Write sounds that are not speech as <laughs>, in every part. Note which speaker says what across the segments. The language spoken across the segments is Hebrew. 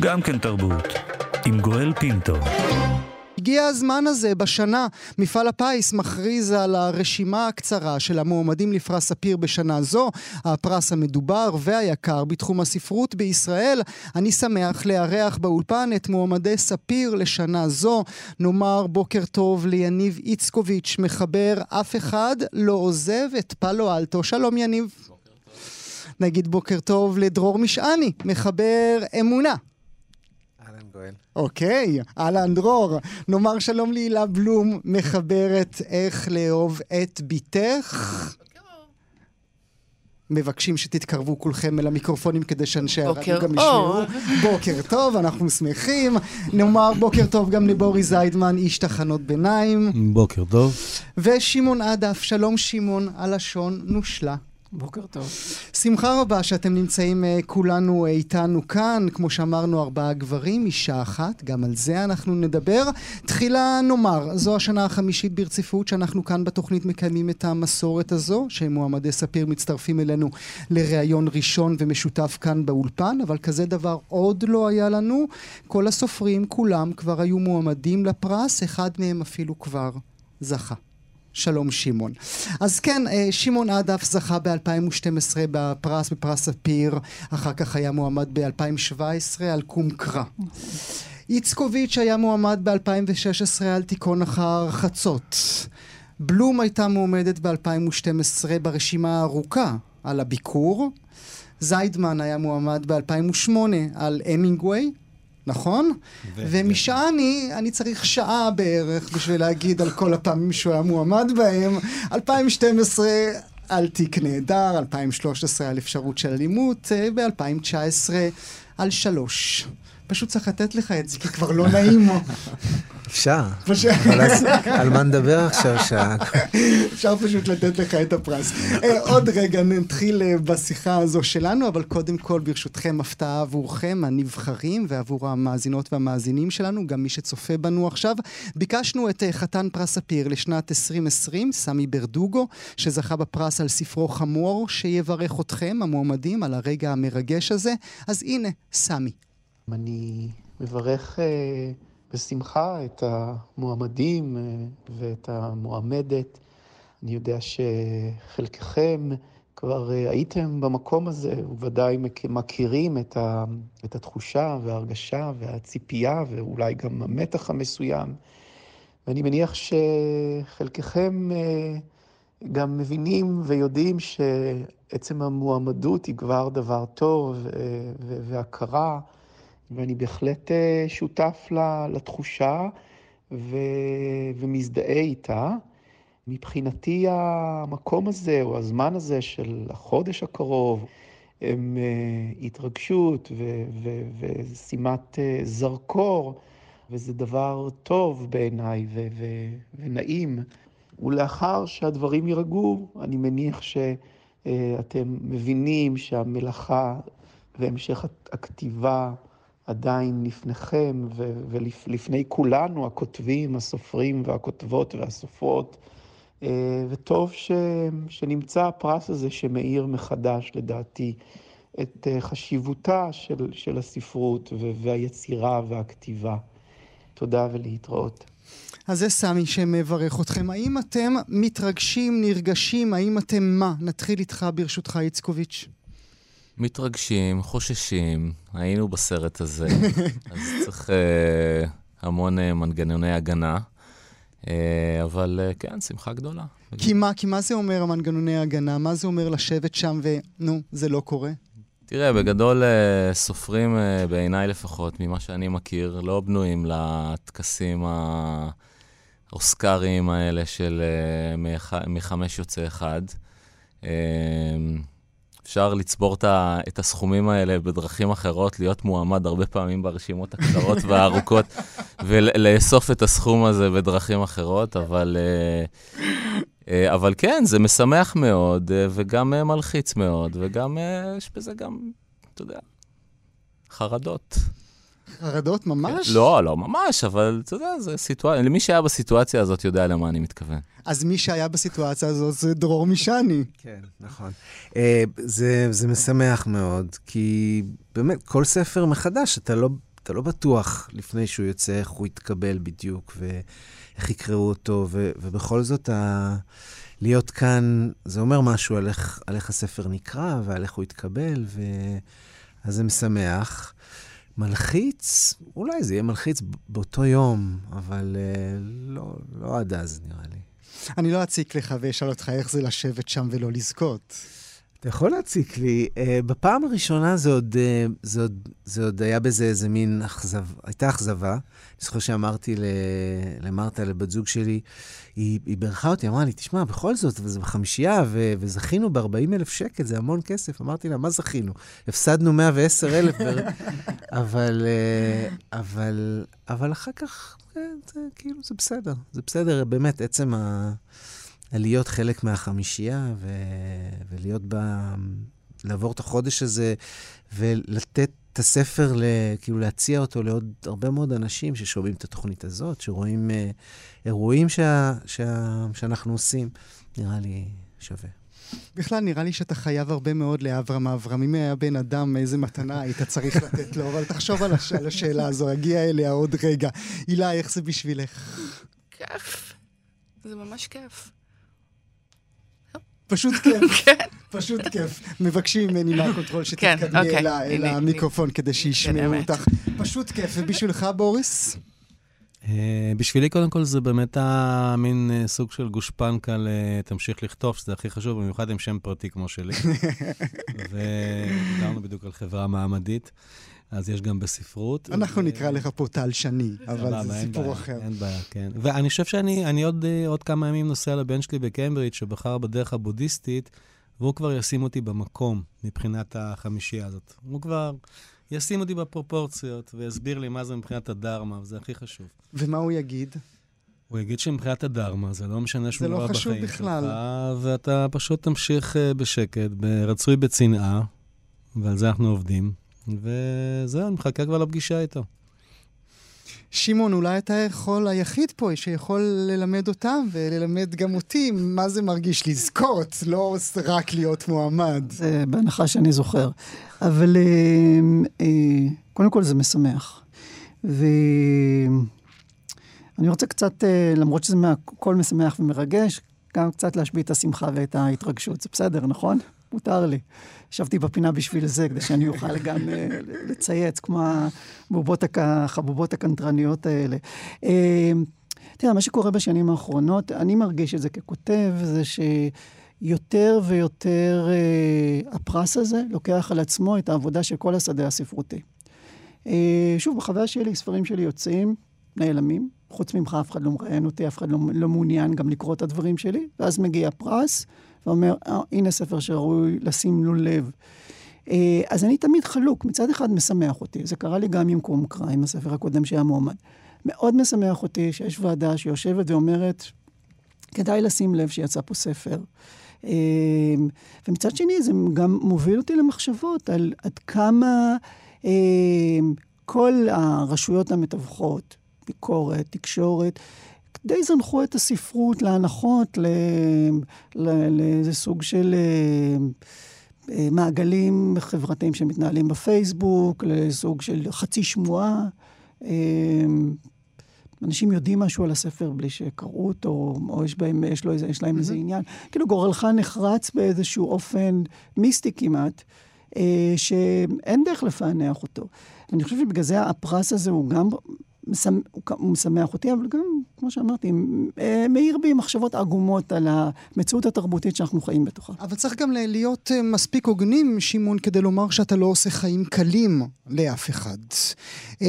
Speaker 1: גם כן תרבות. עם גואל פינטו.
Speaker 2: הגיע הזמן הזה בשנה. מפעל הפיס מכריז על הרשימה הקצרה של המועמדים לפרס ספיר בשנה זו, הפרס המדובר והיקר בתחום הספרות בישראל. אני שמח לארח באולפן את מועמדי ספיר לשנה זו. נאמר בוקר טוב ליניב איצקוביץ', מחבר אף אחד לא עוזב את פאלו אלטו. שלום יניב. נגיד בוקר טוב לדרור משעני, מחבר אמונה.
Speaker 3: גואל.
Speaker 2: אוקיי, אהלן דרור. נאמר שלום להילה בלום, מחברת איך לאהוב את בתך. מבקשים שתתקרבו כולכם אל המיקרופונים כדי שאנשי הרדיו גם ישמעו. בוקר טוב, אנחנו שמחים. נאמר בוקר טוב גם לבורי זיידמן, איש תחנות ביניים.
Speaker 4: בוקר טוב.
Speaker 2: ושמעון עדף, שלום שמעון, הלשון נושלה.
Speaker 5: בוקר טוב.
Speaker 2: שמחה רבה שאתם נמצאים uh, כולנו uh, איתנו כאן, כמו שאמרנו, ארבעה גברים, אישה אחת, גם על זה אנחנו נדבר. תחילה נאמר, זו השנה החמישית ברציפות שאנחנו כאן בתוכנית מקיימים את המסורת הזו, שמועמדי ספיר מצטרפים אלינו לראיון ראשון ומשותף כאן באולפן, אבל כזה דבר עוד לא היה לנו. כל הסופרים, כולם כבר היו מועמדים לפרס, אחד מהם אפילו כבר זכה. שלום שמעון. אז כן, אה, שמעון עדף זכה ב-2012 בפרס, בפרס ספיר, אחר כך היה מועמד ב-2017 על קום קרא. איצקוביץ' היה מועמד ב-2016 על תיקון אחר חצות. בלום הייתה מועמדת ב-2012 ברשימה הארוכה על הביקור. זיידמן היה מועמד ב-2008 על המינגווי. נכון? ומשעני, אני צריך שעה בערך בשביל להגיד על כל הפעמים שהוא היה מועמד בהם. 2012 על תיק נהדר, 2013 על אפשרות של אלימות, אה, ב-2019 על שלוש. פשוט צריך לתת לך את זה, כי כבר לא נעים. <laughs>
Speaker 3: אפשר. על מה נדבר עכשיו שעה?
Speaker 2: אפשר פשוט לתת לך את הפרס. אה, עוד רגע נתחיל אה, בשיחה הזו שלנו, אבל קודם כל, ברשותכם, הפתעה עבורכם, הנבחרים, ועבור המאזינות והמאזינים שלנו, גם מי שצופה בנו עכשיו. ביקשנו את אה, חתן פרס ספיר לשנת 2020, סמי ברדוגו, שזכה בפרס על ספרו חמור, שיברך אתכם, המועמדים, על הרגע המרגש הזה. אז הנה, סמי.
Speaker 5: אני מברך... בשמחה את המועמדים אה, ואת המועמדת. אני יודע שחלקכם כבר אה, הייתם במקום הזה, וודאי מכירים את, התחושה וההרגשה והציפייה ואולי גם המתח המסוים. ואני מניח שחלקכם אה, גם מבינים ויודעים שעצם המועמדות היא כבר דבר טוב והכרה. ואני בהחלט אה, שותף לתחושה ו... ומזדהה איתה. מבחינתי המקום הזה, או הזמן הזה של החודש הקרוב, הם אה, התרגשות ו... ו... ושימת אה, זרקור, וזה דבר טוב בעיניי ו... ו... ונעים. ולאחר שהדברים יירגעו, אני מניח שאתם מבינים שהמלאכה והמשך הכתיבה עדיין לפניכם ולפני כולנו, הכותבים, הסופרים והכותבות והסופרות. אה, וטוב ש, שנמצא הפרס הזה שמאיר מחדש, לדעתי, את אה, חשיבותה של, של הספרות והיצירה והכתיבה. תודה ולהתראות.
Speaker 2: אז זה סמי שמברך אתכם. האם אתם מתרגשים, נרגשים? האם אתם מה? נתחיל איתך ברשותך, איצקוביץ'.
Speaker 6: מתרגשים, חוששים, היינו בסרט הזה, <laughs> אז צריך uh, המון uh, מנגנוני הגנה. Uh, אבל uh, כן, שמחה גדולה.
Speaker 2: כי מה, כי מה זה אומר המנגנוני הגנה? מה זה אומר לשבת שם ונו, זה לא קורה?
Speaker 6: תראה, בגדול uh, סופרים, uh, בעיניי לפחות, ממה שאני מכיר, לא בנויים לטקסים האוסקריים האלה של מח... מחמש יוצא אחד. אפשר לצבור את הסכומים האלה בדרכים אחרות, להיות מועמד הרבה פעמים ברשימות הקצרות <laughs> והארוכות, ולאסוף את הסכום הזה בדרכים אחרות, אבל, אה, אה, אבל כן, זה משמח מאוד, אה, וגם מלחיץ מאוד, וגם יש בזה גם, אתה יודע, חרדות.
Speaker 2: חרדות ממש?
Speaker 6: לא, לא ממש, אבל אתה יודע, זה סיטואציה, למי שהיה בסיטואציה הזאת יודע למה אני מתכוון.
Speaker 2: אז מי שהיה בסיטואציה הזאת זה דרור משני.
Speaker 3: כן, נכון. אה, זה, זה משמח מאוד, כי באמת, כל ספר מחדש, אתה לא אתה לא בטוח לפני שהוא יוצא איך הוא יתקבל בדיוק, ואיך יקראו אותו, ו, ובכל זאת, ה... להיות כאן, זה אומר משהו על איך, על איך הספר נקרא ועל איך הוא יתקבל, ו... אז זה משמח. מלחיץ, אולי זה יהיה מלחיץ באותו יום, אבל uh, לא, לא עד אז, נראה לי.
Speaker 2: אני לא אציק לך ואשאל אותך איך זה לשבת שם ולא לזכות.
Speaker 3: אתה יכול להציק לי. Uh, בפעם הראשונה זה עוד, uh, זה, עוד, זה עוד היה בזה איזה מין אכזב... הייתה אכזבה. אני זוכר שאמרתי למרתה, לבת זוג שלי, היא, היא בירכה אותי, אמרה לי, תשמע, בכל זאת, וזה בחמישייה, ו, וזכינו ב-40 אלף שקל, זה המון כסף. אמרתי לה, מה זכינו? הפסדנו 110 אלף, בר... <laughs> אבל, אבל, אבל אחר כך, זה כאילו, זה בסדר. זה בסדר, באמת, עצם ה... להיות חלק מהחמישייה ו... ולהיות ב... לעבור את החודש הזה ולתת את הספר, ל... כאילו להציע אותו לעוד הרבה מאוד אנשים ששומעים את התוכנית הזאת, שרואים uh, אירועים שה... שה... שאנחנו עושים, נראה לי שווה.
Speaker 2: בכלל, נראה לי שאתה חייב הרבה מאוד לאברהם אברהם. אם היה בן אדם, איזה מתנה היית צריך לתת לו, אבל תחשוב על, הש... על השאלה הזו, אגיע אליה עוד רגע. הילה, איך זה בשבילך?
Speaker 4: כיף. זה ממש כיף.
Speaker 2: פשוט כיף. <laughs>
Speaker 4: כן.
Speaker 2: פשוט כיף. מבקשים ממני מה-control
Speaker 4: כן,
Speaker 2: שתתקדמי
Speaker 4: אוקיי.
Speaker 2: אל המיקרופון כדי שישמעו
Speaker 4: אמת.
Speaker 2: אותך. פשוט כיף. ובשבילך, בוריס?
Speaker 7: אה, בשבילי, קודם כל, זה באמת המין אה, סוג של גושפנקה ל"תמשיך לכתוב", שזה הכי חשוב, במיוחד עם שם פרטי כמו שלי. <laughs> ודיברנו בדיוק על חברה מעמדית, אז יש גם בספרות.
Speaker 2: אנחנו
Speaker 7: ו-
Speaker 2: נקרא לך פה טל שני, אבל זה סיפור
Speaker 7: בעיה,
Speaker 2: אחר.
Speaker 7: אין בעיה, כן. ואני חושב שאני עוד, אה, עוד כמה ימים נוסע לבן שלי בקיימברידג' שבחר בדרך הבודהיסטית, והוא כבר ישים אותי במקום מבחינת החמישייה הזאת. הוא כבר ישים אותי בפרופורציות ויסביר לי מה זה מבחינת הדרמה, וזה הכי חשוב.
Speaker 2: ומה הוא יגיד?
Speaker 7: הוא יגיד שמבחינת הדרמה זה לא משנה שום
Speaker 2: זה לא
Speaker 7: דבר
Speaker 2: חשוב
Speaker 7: בחיים
Speaker 2: בכלל.
Speaker 7: שלך, ואתה פשוט תמשיך אה, בשקט, רצוי בצנעה, ועל זה אנחנו עובדים. וזהו, אני מחכה כבר לפגישה איתו.
Speaker 2: שמעון, אולי אתה יכול, היחיד פה שיכול ללמד אותם וללמד גם אותי מה זה מרגיש לזכות, לא רק להיות מועמד.
Speaker 8: זה בהנחה שאני זוכר. אבל אה, אה, קודם כל זה משמח. ואני רוצה קצת, אה, למרות שזה הכל משמח ומרגש, גם קצת להשביא את השמחה ואת ההתרגשות. זה בסדר, נכון? מותר לי. ישבתי בפינה בשביל זה, כדי שאני אוכל גם אה, לצייץ, כמו החבובות הקנטרניות האלה. אה, תראה, מה שקורה בשנים האחרונות, אני מרגיש את זה ככותב, זה שיותר ויותר אה, הפרס הזה לוקח על עצמו את העבודה של כל השדה הספרותי. אה, שוב, בחוויה שלי, ספרים שלי יוצאים, נעלמים. חוץ ממך אף אחד לא מראיין אותי, אף אחד לא, לא מעוניין גם לקרוא את הדברים שלי, ואז מגיע פרס, ואומר, אה, הנה ספר שראוי לשים לו לב. אה, אז אני תמיד חלוק, מצד אחד משמח אותי, זה קרה לי גם עם קום קרא, עם הספר הקודם שהיה מועמד. מאוד משמח אותי שיש ועדה שיושבת ואומרת, כדאי לשים לב שיצא פה ספר. אה, ומצד שני, זה גם מוביל אותי למחשבות על עד כמה אה, כל הרשויות המתווכות, ביקורת, תקשורת, די זנחו את הספרות להנחות לאיזה סוג של אה, אה, מעגלים חברתיים שמתנהלים בפייסבוק, לסוג של חצי שמועה. אה, אנשים יודעים משהו על הספר בלי שקראו אותו, או יש, בהם, יש, לו יש להם איזה עניין. כאילו גורלך נחרץ באיזשהו אופן מיסטי כמעט, שאין דרך לפענח אותו. אני חושב שבגלל זה הפרס הזה הוא גם הוא משמח אותי, אבל גם, כמו שאמרתי, אה, מאיר בי מחשבות עגומות על המציאות התרבותית שאנחנו חיים בתוכה.
Speaker 2: אבל צריך גם להיות אה, מספיק הוגנים, שמעון, כדי לומר שאתה לא עושה חיים קלים לאף אחד. אה,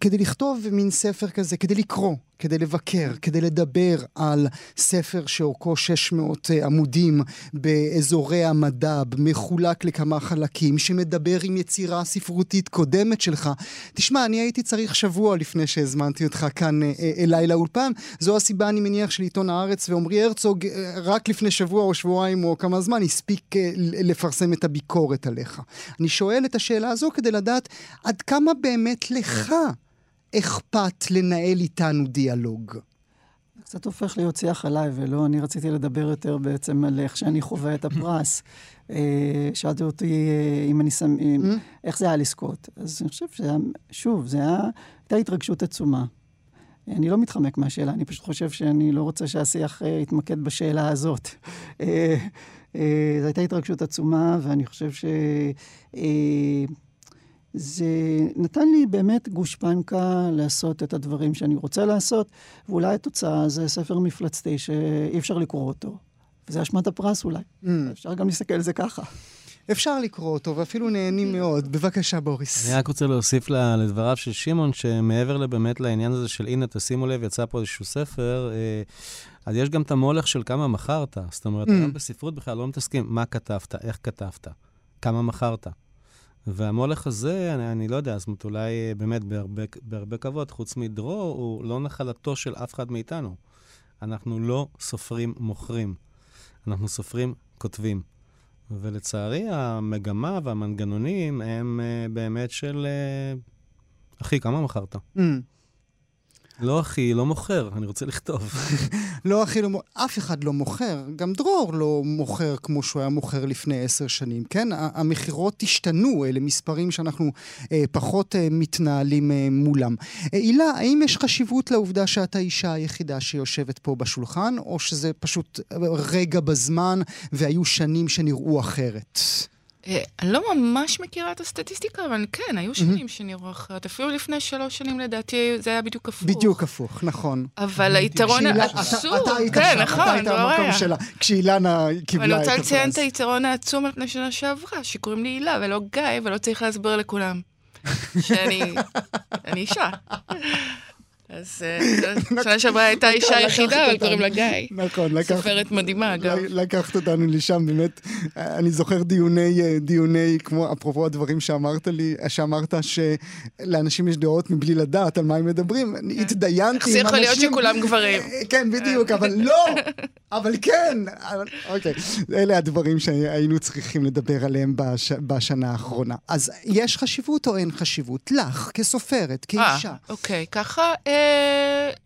Speaker 2: כדי לכתוב מין ספר כזה, כדי לקרוא, כדי לבקר, כדי לדבר על ספר שאורכו 600 אה, עמודים באזורי המדע, מחולק לכמה חלקים, שמדבר עם יצירה ספרותית קודמת שלך. תשמע, אני הייתי צריך שבוע לפני שהזמנתי אותך כאן אה, אה, אליי לאולפן. זו הסיבה, אני מניח, של עיתון הארץ ועמרי הרצוג, רק לפני שבוע או שבועיים או כמה זמן, הספיק לפרסם את הביקורת עליך. אני שואל את השאלה הזו כדי לדעת עד כמה באמת לך אכפת לנהל איתנו דיאלוג.
Speaker 8: קצת הופך להיות שיח עליי, ולא, אני רציתי לדבר יותר בעצם על איך שאני חווה את הפרס. אה, שאלת אותי אה, אם אני שם, אם,
Speaker 2: Mm.
Speaker 8: איך זה היה לזכות. אז אני חושב שזה היה, שוב, זה היה, הייתה התרגשות עצומה. אני לא מתחמק מהשאלה, אני פשוט חושב שאני לא רוצה שהשיח אה, יתמקד בשאלה הזאת. אה, אה, זו הייתה התרגשות עצומה, ואני חושב ש... זה נתן לי באמת גושפנקה לעשות את הדברים שאני רוצה לעשות, ואולי התוצאה זה ספר מפלצתי שאי אפשר לקרוא אותו. וזה אשמת הפרס אולי.
Speaker 2: Mm.
Speaker 8: אפשר גם להסתכל על זה ככה.
Speaker 2: אפשר לקרוא אותו, ואפילו נהנים מאוד. בבקשה, בוריס.
Speaker 7: אני רק רוצה להוסיף ל- לדבריו של שמעון, שמעבר לבאמת לעניין הזה של הנה, תשימו לב, יצא פה איזשהו ספר, אה, אז יש גם את המולך של כמה מכרת. זאת אומרת,
Speaker 2: Mm.
Speaker 7: היום בספרות בכלל לא מתעסקים מה כתבת, איך כתבת, כמה מכרת. והמולך הזה, אני, אני לא יודע, זאת אומרת, אולי אה, באמת בהרבה, בהרבה כבוד, חוץ מדרור, הוא לא נחלתו של אף אחד מאיתנו. אנחנו לא סופרים מוכרים, אנחנו סופרים כותבים. ולצערי, המגמה והמנגנונים הם uh, באמת של... Uh, אחי, כמה מכרת?
Speaker 2: Mm.
Speaker 7: לא אחי, לא מוכר, אני רוצה לכתוב. <laughs>
Speaker 2: לא הכי לא... אף אחד לא מוכר. גם דרור לא מוכר כמו שהוא היה מוכר לפני עשר שנים, כן? המכירות השתנו, אלה מספרים שאנחנו אה, פחות אה, מתנהלים אה, מולם. אה, הילה, האם יש חשיבות לעובדה שאת האישה היחידה שיושבת פה בשולחן, או שזה פשוט אה, רגע בזמן והיו שנים שנראו אחרת?
Speaker 4: אה, אני לא ממש מכירה את הסטטיסטיקה, אבל כן, היו שנים שנראו אחרת. אפילו לפני שלוש שנים, לדעתי, זה היה בדיוק הפוך.
Speaker 2: בדיוק הפוך, נכון.
Speaker 4: אבל היתרון העצום,
Speaker 2: אתה- אתה היית
Speaker 4: כן, נכון,
Speaker 2: אתה היית
Speaker 4: לא
Speaker 2: במקום
Speaker 4: היה.
Speaker 2: שלה, כשאילנה קיבלה את הפרס.
Speaker 4: רוצה לציין את היתרון העצום על פני שנה שעברה, שקוראים לי הילה ולא גיא, ולא צריך להסביר לכולם שאני <laughs> אני אישה. אז אה, שנה שעברה <laughs> הייתה אישה
Speaker 2: לקחת
Speaker 4: יחידה, אבל. קוראים לה גיא.
Speaker 2: נכון, לקחת
Speaker 4: סופרת מדהימה, אגב.
Speaker 2: לקחת אותנו לשם, באמת. אני זוכר דיוני, אה, דיוני, כמו אפרופו הדברים שאמרת לי, שאמרת שלאנשים יש דעות מבלי לדעת על מה הם מדברים. אני התדיינתי
Speaker 4: איך
Speaker 2: עם
Speaker 4: זה
Speaker 2: אנשים...
Speaker 4: יכול להיות שכולם גברים? <laughs>
Speaker 2: אה, כן, בדיוק, אבל לא! <laughs> אבל כן! אוקיי, אלה הדברים שהיינו צריכים לדבר עליהם בש, בשנה האחרונה. אז יש חשיבות או אין חשיבות? לך, כסופרת, כאישה.
Speaker 4: אה, אוקיי, ככה, אה,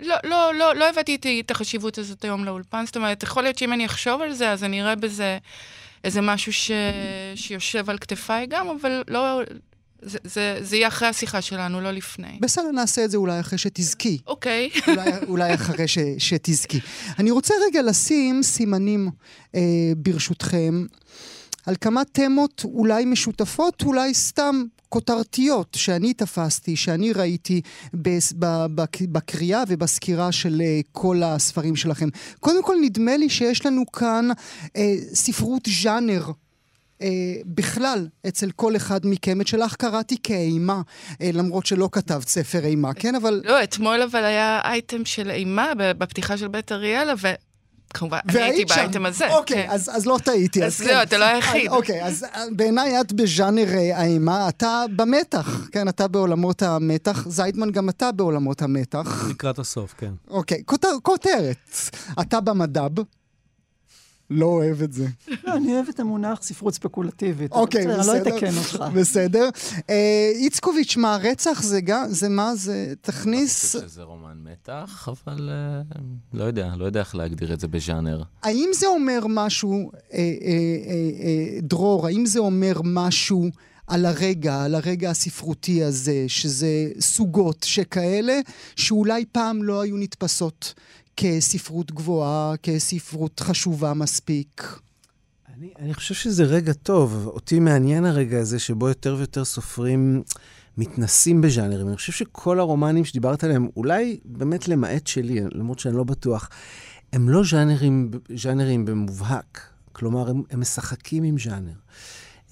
Speaker 4: לא, לא, לא, לא הבאתי את החשיבות הזאת היום לאולפן, זאת אומרת, יכול להיות שאם אני אחשוב על זה, אז אני אראה בזה איזה משהו ש... שיושב על כתפיי גם, אבל לא, זה, זה, זה יהיה אחרי השיחה שלנו, לא לפני.
Speaker 2: בסדר, נעשה את זה אולי אחרי שתזכי.
Speaker 4: אוקיי.
Speaker 2: אולי, אולי אחרי ש, שתזכי. אני רוצה רגע לשים סימנים, אה, ברשותכם, על כמה תמות אולי משותפות, אולי סתם כותרתיות שאני תפסתי, שאני ראיתי בקריאה ובסקירה של אה, כל הספרים שלכם. קודם כל, נדמה לי שיש לנו כאן אה, ספרות ז'אנר. אה, בכלל, אצל כל אחד מכם, את שלך קראתי כאימה, אה, למרות שלא כתבת ספר אימה, כן? אבל
Speaker 4: לא, אתמול אבל היה אייטם של אימה בפתיחה של בית אריאלה, וכמובן, אני הייתי. באייטם הזה.
Speaker 2: אוקיי,
Speaker 4: כן.
Speaker 2: אז, אז לא טעיתי.
Speaker 4: אז
Speaker 2: כן.
Speaker 4: זהו, אתה לא היחיד.
Speaker 2: אז, אוקיי, אז אה, בעיניי את בז'אנר אה, האימה, אתה במתח, כן, אתה בעולמות המתח, זיידמן גם אתה בעולמות המתח.
Speaker 7: לקראת הסוף, כן.
Speaker 2: אוקיי, כותר, כותרת, אתה במדב, לא אוהב את זה.
Speaker 8: לא, אני אוהב את המונח ספרות ספקולטיבית.
Speaker 2: אוקיי,
Speaker 8: בסדר. אני לא אתקן אותך.
Speaker 2: בסדר. אה, איצקוביץ', מה, רצח זה גם, זה מה, זה תכניס...
Speaker 6: אני חושב שזה רומן מתח, אבל אה, לא יודע, לא יודע איך להגדיר את זה בז'אנר.
Speaker 2: האם זה אומר משהו, אה, דרור, האם זה אומר משהו על הרגע, על הרגע הספרותי הזה, שזה סוגות שכאלה, שאולי פעם לא היו נתפסות כספרות גבוהה, כספרות חשובה מספיק?
Speaker 3: אני, אני חושב שזה רגע טוב. אותי מעניין הרגע הזה שבו יותר ויותר סופרים מתנסים בז'אנרים. אני חושב שכל הרומנים שדיברת עליהם, אולי באמת למעט שלי, למרות שאני לא בטוח, הם לא ז'אנרים, ז'אנרים במובהק. כלומר, הם, הם משחקים עם ז'אנר.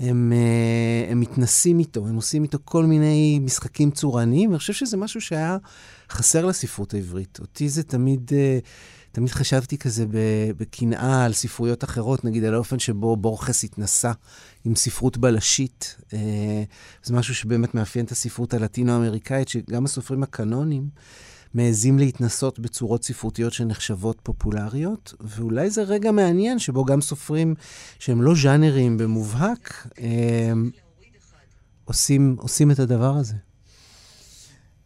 Speaker 3: הם, אה, הם מתנסים איתו, הם עושים איתו כל מיני משחקים צורניים, ואני חושב שזה משהו שהיה חסר לספרות העברית. אותי זה תמיד, אה, תמיד חשבתי כזה בקנאה על ספרויות אחרות, נגיד על האופן שבו בורכס התנסה עם ספרות בלשית. אה, זה משהו שבאמת מאפיין את הספרות הלטינו-אמריקאית, שגם הסופרים הקנונים מעזים להתנסות בצורות ספרותיות שנחשבות פופולריות, ואולי זה רגע מעניין שבו גם סופרים שהם לא ז'אנרים במובהק, אה, עושים, עושים את הדבר הזה.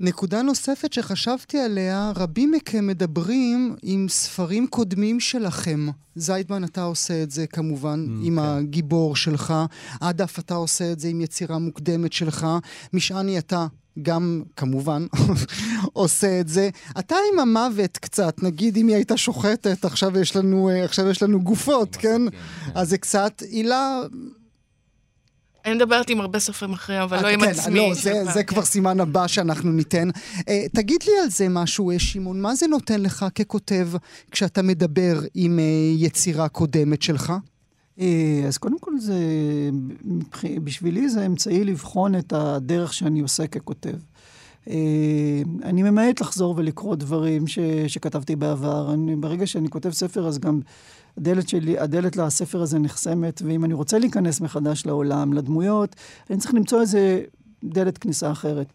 Speaker 2: נקודה נוספת שחשבתי עליה, רבים מכם מדברים עם ספרים קודמים שלכם. זיידמן, אתה עושה את זה כמובן mm, עם כן. הגיבור שלך, עדף, אתה עושה את זה עם יצירה מוקדמת שלך, משעני, אתה גם כמובן <laughs> עושה את זה. אתה עם המוות קצת, נגיד אם היא הייתה שוחטת, עכשיו יש לנו, אה, עכשיו יש לנו גופות, כן? כן? אז זה קצת עילה
Speaker 4: אני מדברת עם הרבה סופרים אחרים, אבל לא עם
Speaker 2: כן,
Speaker 4: עצמי.
Speaker 2: לא, זה, זה כבר סימן הבא שאנחנו ניתן. Uh, תגיד לי על זה משהו, שמעון, מה זה נותן לך ככותב כשאתה מדבר עם uh, יצירה קודמת שלך?
Speaker 8: אז קודם כל זה, בשבילי זה אמצעי לבחון את הדרך שאני עושה ככותב. אני ממעט לחזור ולקרוא דברים ש, שכתבתי בעבר. אני, ברגע שאני כותב ספר, אז גם הדלת שלי, הדלת לספר הזה נחסמת, ואם אני רוצה להיכנס מחדש לעולם, לדמויות, אני צריך למצוא איזה דלת כניסה אחרת.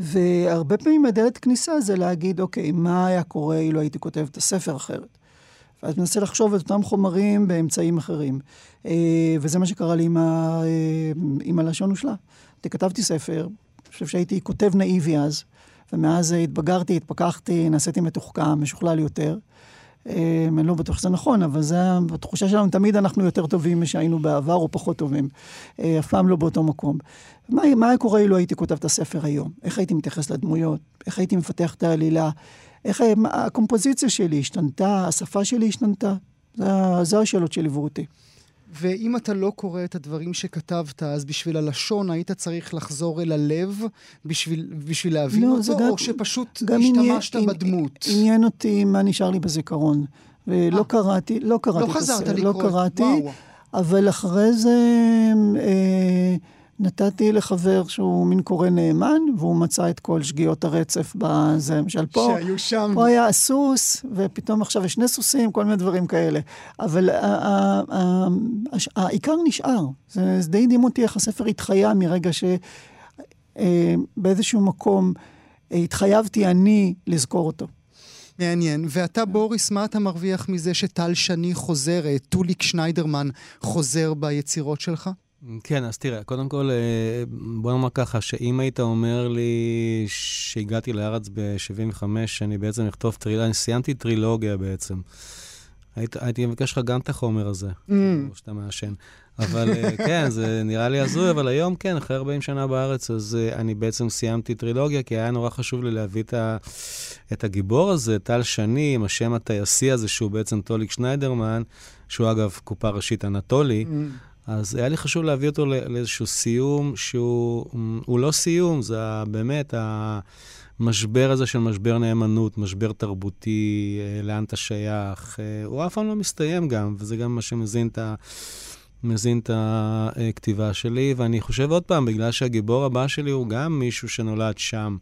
Speaker 8: והרבה פעמים הדלת כניסה זה להגיד, אוקיי, מה היה קורה אילו הייתי כותב את הספר אחרת? ואז מנסה לחשוב את אותם חומרים באמצעים אחרים. אה, וזה מה שקרה לי עם, ה... אה, עם הלשון ושלה. כתבתי ספר, אני חושב שהייתי כותב נאיבי אז, ומאז התבגרתי, התפכחתי, נעשיתי מתוחכם, משוכלל יותר. אה, אני לא בטוח שזה נכון, אבל זה, בתחושה שלנו תמיד אנחנו יותר טובים משהיינו בעבר או פחות טובים. אה, אף פעם לא באותו מקום. מה, מה היה קורה אילו הייתי כותב את הספר היום? איך הייתי מתייחס לדמויות? איך הייתי מפתח את העלילה? איך הקומפוזיציה שלי השתנתה? השפה שלי השתנתה? זה, זה השאלות שליוו אותי.
Speaker 2: ואם אתה לא קורא את הדברים שכתבת, אז בשביל הלשון היית צריך לחזור אל הלב בשביל, בשביל להבין לא, אותו, גם, או שפשוט השתמשת עניין, בדמות?
Speaker 8: עניין אותי מה נשאר לי בזיכרון. ולא 아, אה. קראתי, לא קראתי
Speaker 2: לא את הסרט,
Speaker 8: לא קראתי, וואו. אבל אחרי זה... אה, נתתי לחבר שהוא מין קורא נאמן, והוא מצא את כל שגיאות הרצף בזה. למשל, פה,
Speaker 2: שהיו שם.
Speaker 8: פה היה הסוס, ופתאום עכשיו יש שני סוסים, כל מיני דברים כאלה. אבל העיקר נשאר. זה, די הדהים אותי איך הספר התחיה מרגע שבאיזשהו אה, מקום אה, התחייבתי אני לזכור אותו.
Speaker 2: מעניין. ואתה, בוריס, מה אתה מרוויח מזה שטל שני חוזר, טוליק שניידרמן חוזר ביצירות שלך?
Speaker 7: כן, אז תראה, קודם כל, אה, בוא נאמר ככה, שאם היית אומר לי שהגעתי לארץ ב-75, שאני בעצם אכתוב טרילוגיה, אני סיימתי טרילוגיה בעצם. היית, הייתי מבקש לך גם את החומר הזה, mm. או שאתה מעשן. אבל אה, <laughs> כן, זה נראה לי הזוי, אבל היום כן, אחרי 40 שנה בארץ, אז uh, אני בעצם סיימתי טרילוגיה, כי היה נורא חשוב לי להביא את, ה, את הגיבור הזה, טל שני, עם השם הטייסי הזה, שהוא בעצם טוליק שניידרמן, שהוא אגב קופה ראשית אנטולי. Mm. אז היה לי חשוב להביא אותו לאיזשהו סיום שהוא לא סיום, זה באמת המשבר הזה של משבר נאמנות, משבר תרבותי, אה, לאן אתה שייך. אה, הוא אף פעם לא מסתיים גם, וזה גם מה שמזין את ה... מזין את הכתיבה שלי, ואני חושב עוד פעם, בגלל שהגיבור הבא שלי הוא גם מישהו שנולד שם.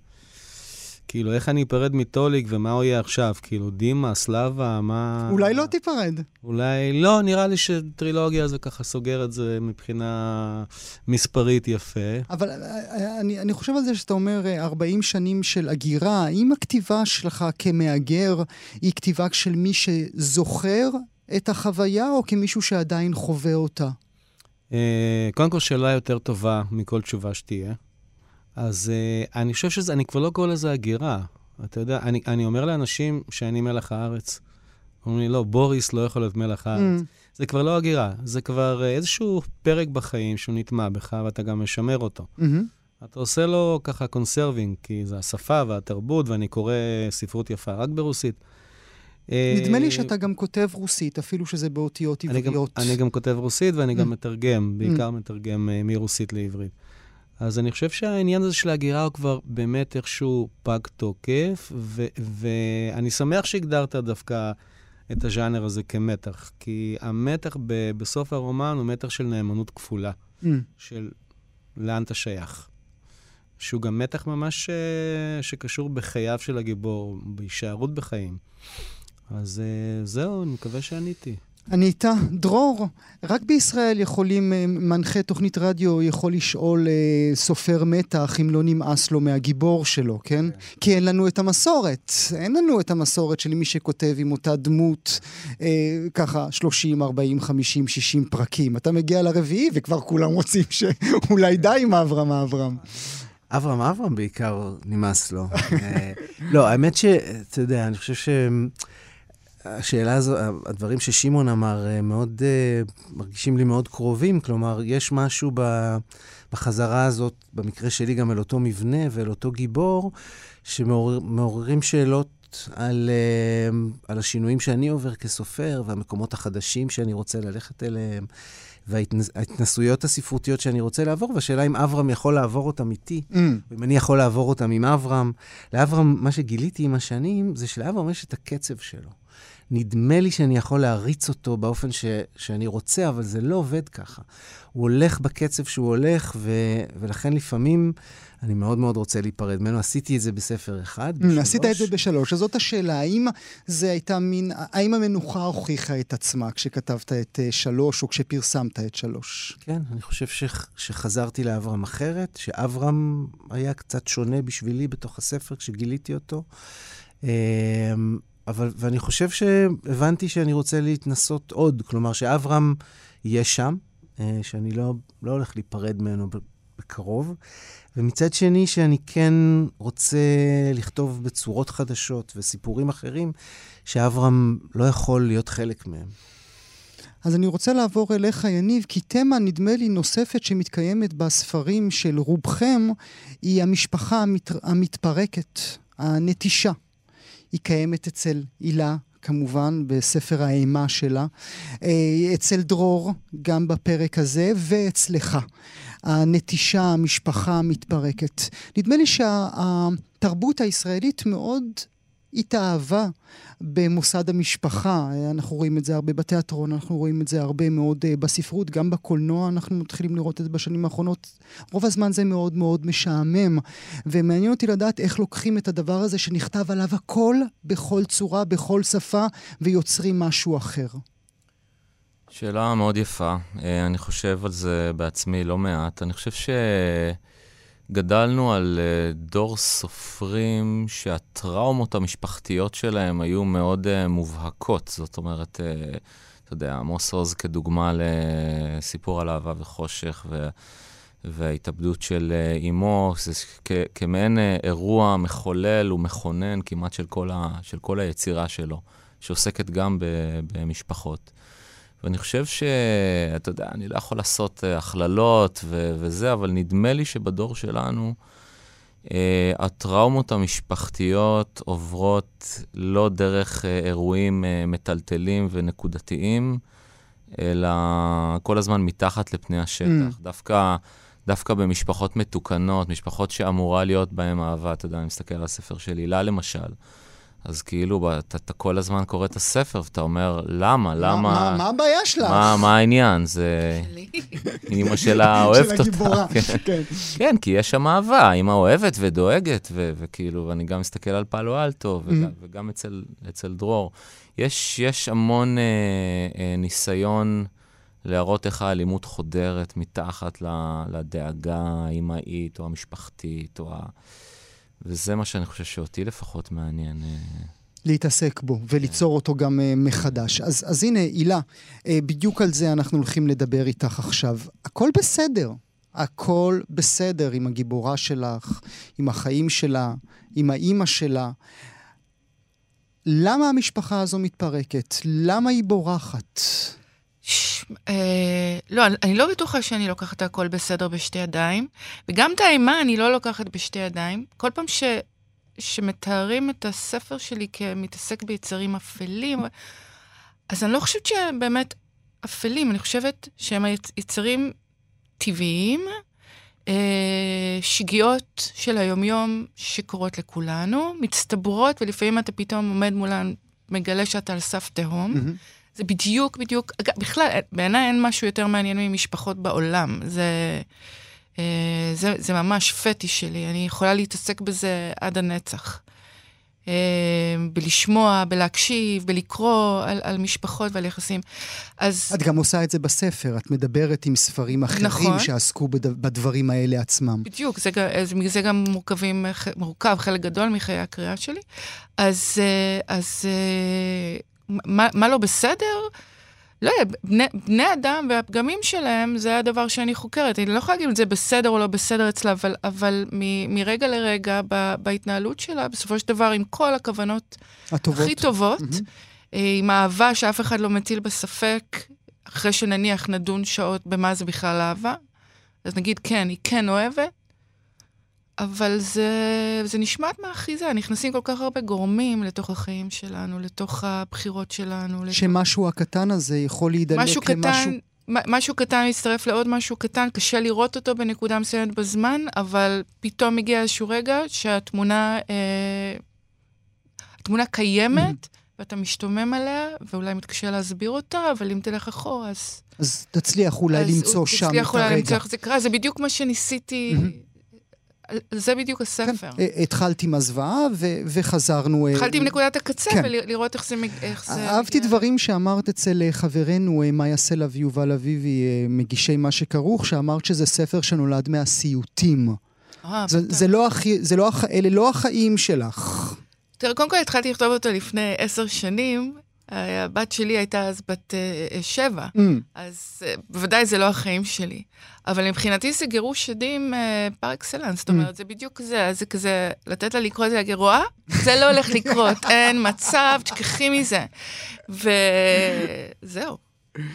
Speaker 7: כאילו, איך אני אפרד מטוליק ומה הוא יהיה עכשיו? כאילו, דימה, סלאבה, מה...
Speaker 2: אולי לא תיפרד.
Speaker 7: אולי לא, נראה לי שטרילוגיה זה ככה סוגר את זה מבחינה מספרית יפה.
Speaker 2: אבל אה, אה, אני, אני חושב על זה שאתה אומר 40 אה, שנים של הגירה, האם הכתיבה שלך כמהגר היא כתיבה של מי שזוכר את החוויה, או כמישהו שעדיין חווה אותה?
Speaker 7: קודם כל, שאלה יותר טובה מכל תשובה שתהיה. אז אה, אני חושב שזה, אני כבר לא קורא לזה הגירה. אתה יודע, אני, אני אומר לאנשים שאני מלח הארץ. אומרים לי, לא, בוריס לא יכול להיות מלח הארץ. אממ. זה כבר לא הגירה, זה כבר אה, איזשהו פרק בחיים שהוא נטמע בך ואתה גם משמר אותו. Mm-hmm. אתה עושה לו ככה conserving, כי זה השפה והתרבות, ואני קורא ספרות יפה רק ברוסית.
Speaker 2: אה, נדמה לי שאתה גם כותב רוסית, אפילו שזה באותיות עבריות.
Speaker 7: אני גם, אני גם כותב רוסית ואני גם mm. מתרגם, בעיקר mm. מתרגם מרוסית לעברית. אז אני חושב שהעניין הזה של ההגירה הוא כבר באמת איכשהו פג תוקף, ו- ואני שמח שהגדרת דווקא את הז'אנר הזה כמתח, כי המתח ב- בסוף הרומן הוא מתח של נאמנות כפולה, mm. של לאן אתה שייך. שהוא גם מתח ממש uh, שקשור בחייו של הגיבור, בהישארות בחיים. אז uh, זהו, אני מקווה שעניתי.
Speaker 2: אני איתה. דרור, רק בישראל יכולים, אה, מנחה תוכנית רדיו יכול לשאול אה, סופר מתח אם לא נמאס לו מהגיבור שלו, כן? כן? כי אין לנו את המסורת. אין לנו את המסורת של מי שכותב עם אותה דמות, אה, ככה 30, 40, 50, 60 פרקים. אתה מגיע לרביעי וכבר כולם רוצים שאולי <laughs> די עם אברהם אברהם.
Speaker 3: אברהם, אברהם בעיקר נמאס לו. <laughs> אה, לא, האמת שאתה יודע, אני חושב שהשאלה הזו, הדברים ששמעון אמר, אה, מאוד, אה, מרגישים לי מאוד קרובים. כלומר, יש משהו בחזרה הזאת, במקרה שלי גם אל אותו מבנה ואל אותו גיבור, שמעוררים שאלות על, על השינויים שאני עובר כסופר והמקומות החדשים שאני רוצה ללכת אליהם. וההתנסויות הספרותיות שאני רוצה לעבור, והשאלה אם אברהם יכול לעבור אותם איתי, mm. אם אני יכול לעבור אותם עם אברהם. לאברהם, מה שגיליתי עם השנים, זה שלאברהם יש את הקצב שלו. נדמה לי שאני יכול להריץ אותו באופן ש, שאני רוצה, אבל זה לא עובד ככה. הוא הולך בקצב שהוא הולך, ו, ולכן לפעמים אני מאוד מאוד רוצה להיפרד ממנו. עשיתי את זה בספר אחד,
Speaker 2: בשלוש. עשית את זה בשלוש. אז זאת השאלה, האם זה הייתה מין, האם המנוחה הוכיחה את עצמה כשכתבת את uh, שלוש או כשפרסמת את שלוש?
Speaker 3: כן, אני חושב ש, שחזרתי לאברהם אחרת, שאברהם היה קצת שונה בשבילי בתוך הספר כשגיליתי אותו. אבל, ואני חושב שהבנתי שאני רוצה להתנסות עוד, כלומר שאברהם יהיה שם, אה, שאני לא, לא הולך להיפרד ממנו בקרוב. ומצד שני, שאני כן רוצה לכתוב בצורות חדשות וסיפורים אחרים, שאברהם לא יכול להיות חלק מהם.
Speaker 2: אז אני רוצה לעבור אליך, יניב, כי תמה, נדמה לי, נוספת שמתקיימת בספרים של רובכם, היא המשפחה המת... המתפרקת, הנטישה. היא קיימת אצל הילה, כמובן, בספר האימה שלה, אה, אצל דרור, גם בפרק הזה, ואצלך. הנטישה, המשפחה המתפרקת. נדמה לי שהתרבות הישראלית מאוד התאהבה במוסד המשפחה. אנחנו רואים את זה הרבה בתיאטרון, אנחנו רואים את זה הרבה מאוד אה, בספרות, גם בקולנוע אנחנו מתחילים לראות את זה בשנים האחרונות. רוב הזמן זה מאוד מאוד משעמם, ומעניין אותי לדעת איך לוקחים את הדבר הזה שנכתב עליו הכל, בכל צורה, בכל שפה, ויוצרים משהו אחר.
Speaker 6: שאלה מאוד יפה. אה, אני חושב על זה בעצמי לא מעט. אני חושב שגדלנו על אה, דור סופרים שהטראומות המשפחתיות שלהם היו מאוד אה, מובהקות. זאת אומרת, אתה יודע, עמוס עוז כדוגמה לסיפור על אהבה וחושך. וההתאבדות של אימו, זה כמעין אירוע מחולל ומכונן כמעט של כל, ה- של כל היצירה שלו, שעוסקת גם במשפחות. ואני חושב שאתה יודע, אני לא יכול לעשות אה, הכללות ו- וזה, אבל נדמה לי שבדור שלנו, uh, הטראומות המשפחתיות עוברות לא דרך uh, אירועים uh, מטלטלים ונקודתיים, אלא כל הזמן מתחת לפני השטח. Mm. דווקא, דווקא במשפחות מתוקנות, משפחות שאמורה להיות בהן אהבה, אתה יודע, אני מסתכל על הספר של הילה למשל. אז כאילו, אתה, אתה כל הזמן קורא את הספר, ואתה אומר, למה? למה?
Speaker 2: מה, מה הבעיה שלך?
Speaker 6: מה, מה העניין? זה... אימא <laughs> שלה אוהבת אותה.
Speaker 2: של הגיבורה, כן. כן.
Speaker 6: כן, כי יש שם אהבה, אימא אוהבת ודואגת, ו- וכאילו, ואני גם מסתכל על פאלו אלטו, וגם, mm-hmm. וגם אצל, אצל דרור. יש, יש המון אה, אה, ניסיון להראות איך האלימות חודרת מתחת לדאגה האימהית, או המשפחתית, או ה... וזה מה שאני חושב שאותי לפחות מעניין. אה,
Speaker 2: להתעסק בו וליצור אותו גם uh, מחדש. אז, אז הנה, הילה, uh, בדיוק על זה אנחנו הולכים לדבר איתך עכשיו. הכל בסדר. הכל בסדר עם הגיבורה שלך, עם החיים שלה, עם האימא שלה. למה המשפחה הזו מתפרקת? למה היא בורחת?
Speaker 4: ש... אה, לא, אני לא בטוחה שאני לוקחת הכל בסדר בשתי ידיים, וגם את האימה אני לא לוקחת בשתי ידיים. כל פעם ש... שמתארים את הספר שלי כמתעסק ביצרים אפלים, אז אני לא חושבת שהם באמת אפלים, אני חושבת שהם יצרים טבעיים, אה, שגיאות של היומיום שקורות לכולנו, מצטברות, ולפעמים אתה פתאום עומד מולן, מגלה שאתה על סף תהום. Mm-hmm. זה בדיוק, בדיוק, בכלל, בעיניי אין משהו יותר מעניין ממשפחות בעולם. זה, אה, זה, זה ממש פטיש שלי, אני יכולה להתעסק בזה עד הנצח. אה, בלשמוע, בלהקשיב, בלקרוא על, על משפחות ועל יחסים. אז...
Speaker 2: את גם עושה את זה בספר, את מדברת עם ספרים אחרים נכון. שעסקו בד... בדברים האלה עצמם.
Speaker 4: בדיוק, זה, זה גם מורכבים, מורכב חלק גדול מחיי הקריאה שלי. אז, אה, אז מה, מה לא בסדר? לא יודע, בני, בני אדם והפגמים שלהם, זה הדבר שאני חוקרת. אני לא יכולה להגיד אם זה בסדר או לא בסדר אצלה, אבל, אבל מ, מרגע לרגע, ב, בהתנהלות שלה, בסופו של דבר, עם כל הכוונות
Speaker 2: הטובות.
Speaker 4: הכי טובות,
Speaker 2: Mm-hmm.
Speaker 4: עם אהבה שאף אחד לא מטיל בספק, אחרי שנניח נדון שעות במה זה בכלל אהבה, אז נגיד, כן, היא כן אוהבת, אבל זה, זה נשמט מהאחיזה, נכנסים כל כך הרבה גורמים לתוך החיים שלנו, לתוך הבחירות שלנו. לתוך...
Speaker 2: שמשהו הקטן הזה יכול להידלק
Speaker 4: משהו
Speaker 2: למשהו...
Speaker 4: קטן, מ- משהו קטן מצטרף לעוד משהו קטן, קשה לראות אותו בנקודה מסוימת בזמן, אבל פתאום מגיע איזשהו רגע שהתמונה, אה, התמונה קיימת, ואתה משתומם עליה, ואולי מתקשה להסביר אותה, אבל אם תלך אחורה, אז...
Speaker 2: אז תצליח אולי
Speaker 4: אז
Speaker 2: למצוא שם
Speaker 4: תצליח
Speaker 2: את
Speaker 4: אולי
Speaker 2: הרגע.
Speaker 4: למצוא איך זה קרה, זה בדיוק מה שניסיתי, על- זה בדיוק הספר.
Speaker 2: כן, אה, התחלת עם הזוועה ו- וחזרנו... אה,
Speaker 4: התחלתי עם נקודת הקצה,
Speaker 2: כן.
Speaker 4: ולראות איך זה... איך זה
Speaker 2: אהבתי
Speaker 4: מגיע.
Speaker 2: דברים שאמרת אצל אה, חברנו אה, מאיה סלע ויובל אביבי, אה, מגישי מה שכרוך, שאמרת שזה ספר שנולד מהסיוטים.
Speaker 4: אה,
Speaker 2: זה, לא הכי, זה לא, אלה לא החיים שלך.
Speaker 4: תראה, קודם כל התחלתי לכתוב אותו לפני עשר שנים. הבת שלי הייתה אז בת אה, שבע,
Speaker 2: Mm.
Speaker 4: אז אה, בוודאי זה לא החיים שלי. אבל מבחינתי זה גירוש שדים אה, פר אקסלנס, זאת אומרת, זה בדיוק זה, זה כזה, לתת לה לקרוא את זה, להגיד, רואה? זה לא הולך לקרות, אין מצב, תשכחי מזה. וזהו,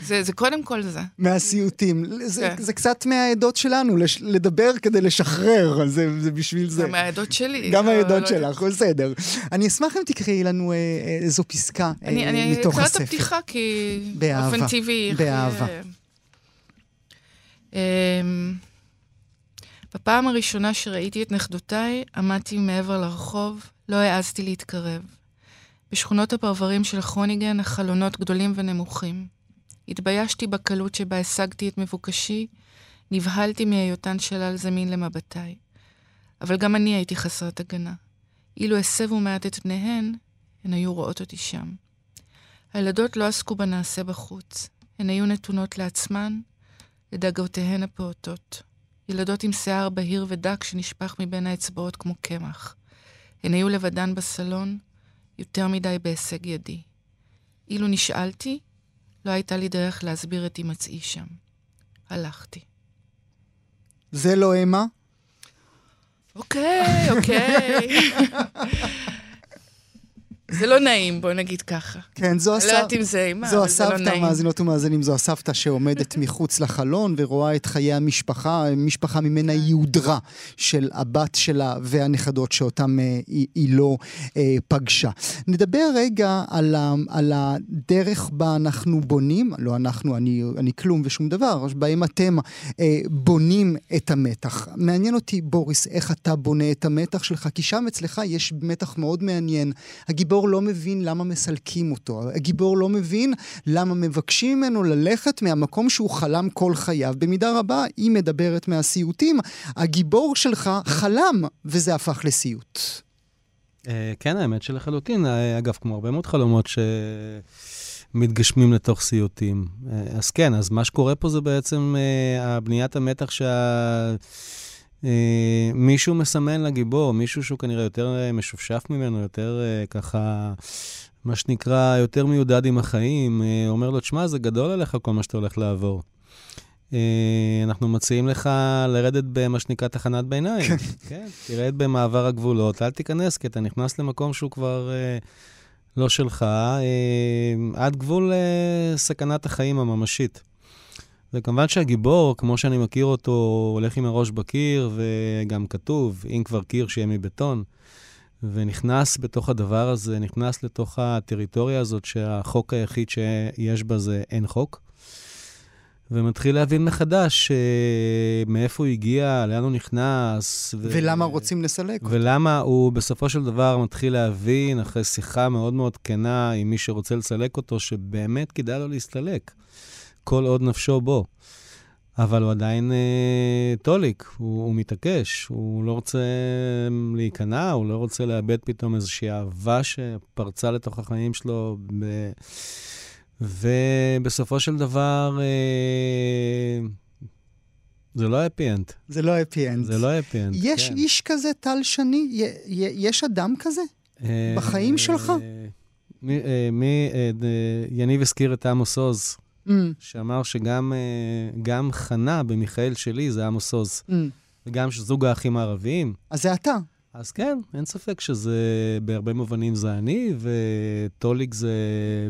Speaker 4: זה, זה קודם כל זה.
Speaker 2: מהסיוטים. זה,
Speaker 4: כן.
Speaker 2: זה קצת מהעדות שלנו, לש, לדבר כדי לשחרר, זה, זה בשביל זה.
Speaker 4: גם מהעדות שלי.
Speaker 2: גם
Speaker 4: לא-
Speaker 2: העדות
Speaker 4: לא-
Speaker 2: שלך, בסדר. אני אשמח אם תקראי לנו אה, אה, איזו פסקה אה,
Speaker 4: אני, אני
Speaker 2: מתוך
Speaker 4: אקרא את
Speaker 2: הספר.
Speaker 4: הפתיחה, כי
Speaker 2: באהבה.
Speaker 4: באופן טבעי...
Speaker 2: באהבה.
Speaker 4: אה, אמ, בפעם הראשונה שראיתי את נכדותיי, עמדתי מעבר לרחוב, לא העזתי להתקרב. בשכונות הפרברים של כרוניגן החלונות גדולים ונמוכים. התביישתי בקלות שבה השגתי את מבוקשי, נבהלתי מהיותן שלל זמין למבטיי. אבל גם אני הייתי חסרת הגנה. אילו הסבו מעט את פניהן, הן היו רואות אותי שם. הילדות לא עסקו בנעשה בחוץ. הן היו נתונות לעצמן, לדאגותיהן הפעוטות. ילדות עם שיער בהיר ודק שנשפך מבין האצבעות כמו קמח. הן היו לבדן בסלון, יותר מדי בהישג ידי. אילו נשאלתי, לא הייתה לי דרך להסביר את הימצאי שם. הלכתי.
Speaker 2: זה לא אמה?
Speaker 4: אוקיי, אוקיי. <laughs> זה לא נעים, בוא נגיד ככה.
Speaker 2: כן, זו
Speaker 4: אני לא
Speaker 2: הסבתא.
Speaker 4: יודעת אם זה אימה,
Speaker 2: זו
Speaker 4: אבל זה לא
Speaker 2: הסבתא,
Speaker 4: נעים.
Speaker 2: מאזינות ומאזינים, זו הסבתא שעומדת <laughs> מחוץ לחלון ורואה את חיי המשפחה, משפחה ממנה
Speaker 4: כן.
Speaker 2: היא הודרה של הבת שלה והנכדות שאותם אה, היא, היא לא אה, פגשה. נדבר רגע על, ה, על הדרך בה אנחנו בונים, לא אנחנו, אני, אני כלום ושום דבר, בהם אתם אה, בונים את המתח. מעניין אותי, בוריס, איך אתה בונה את המתח שלך, כי שם אצלך יש מתח מאוד מעניין. הגיבור לא מבין למה מסלקים אותו. הגיבור לא מבין למה מבקשים ממנו ללכת מהמקום שהוא חלם כל חייו. במידה רבה, היא מדברת מהסיוטים. הגיבור שלך חלם, וזה הפך לסיוט.
Speaker 7: אה, כן, האמת שלחלוטין. אה, אגב, כמו הרבה מאוד חלומות שמתגשמים לתוך סיוטים. אה, אז כן, אז מה שקורה פה זה בעצם הבניית המתח שה... אה, מישהו מסמן לגיבור, מישהו שהוא כנראה יותר אה, משופשף ממנו, יותר אה, ככה, מה שנקרא, יותר מיודד עם החיים, אומר לו, תשמע, זה גדול עליך כל מה שאתה הולך לעבור. אנחנו מציעים לך לרדת במה שנקרא תחנת ביניים. כן, תרד במעבר הגבולות, אל תיכנס, כי אתה נכנס למקום שהוא כבר לא שלך, עד גבול סכנת החיים הממשית. וכמובן שהגיבור, כמו שאני מכיר אותו, הולך עם הראש בקיר, וגם כתוב, אם כבר קיר, שיהיה מבטון. ונכנס בתוך הדבר הזה, נכנס לתוך הטריטוריה הזאת, שהחוק היחיד שיש בה זה אין חוק. ומתחיל להבין מחדש אה, מאיפה הוא הגיע, לאן הוא נכנס. ו...
Speaker 2: ולמה רוצים לסלק אותו?
Speaker 7: ולמה הוא בסופו של דבר מתחיל להבין, אחרי שיחה מאוד מאוד כנה עם מי שרוצה לסלק אותו, שבאמת כדאי לו להסתלק, כל עוד נפשו בו. אבל הוא עדיין אה, טוליק, הוא, הוא מתעקש, הוא לא רוצה להיכנע, הוא לא רוצה לאבד פתאום איזושהי אהבה שפרצה לתוך החיים שלו. ב... ובסופו של דבר, אה, זה לא happy end.
Speaker 2: זה לא happy end.
Speaker 7: זה לא happy end,
Speaker 2: יש
Speaker 7: כן.
Speaker 2: איש כזה, טל שני? יש אדם כזה? בחיים שלך?
Speaker 7: אה, מי, אה, מי, אה, יניב הזכיר את עמוס עוז.
Speaker 2: אממ.
Speaker 7: שאמר שגם אה, גם חנה במיכאל שלי זה עמוס עוז,
Speaker 2: אממ.
Speaker 7: וגם זוג האחים הערביים.
Speaker 2: אז זה אתה.
Speaker 7: אז כן, אין ספק שזה, בהרבה מובנים זה אני, וטוליק זה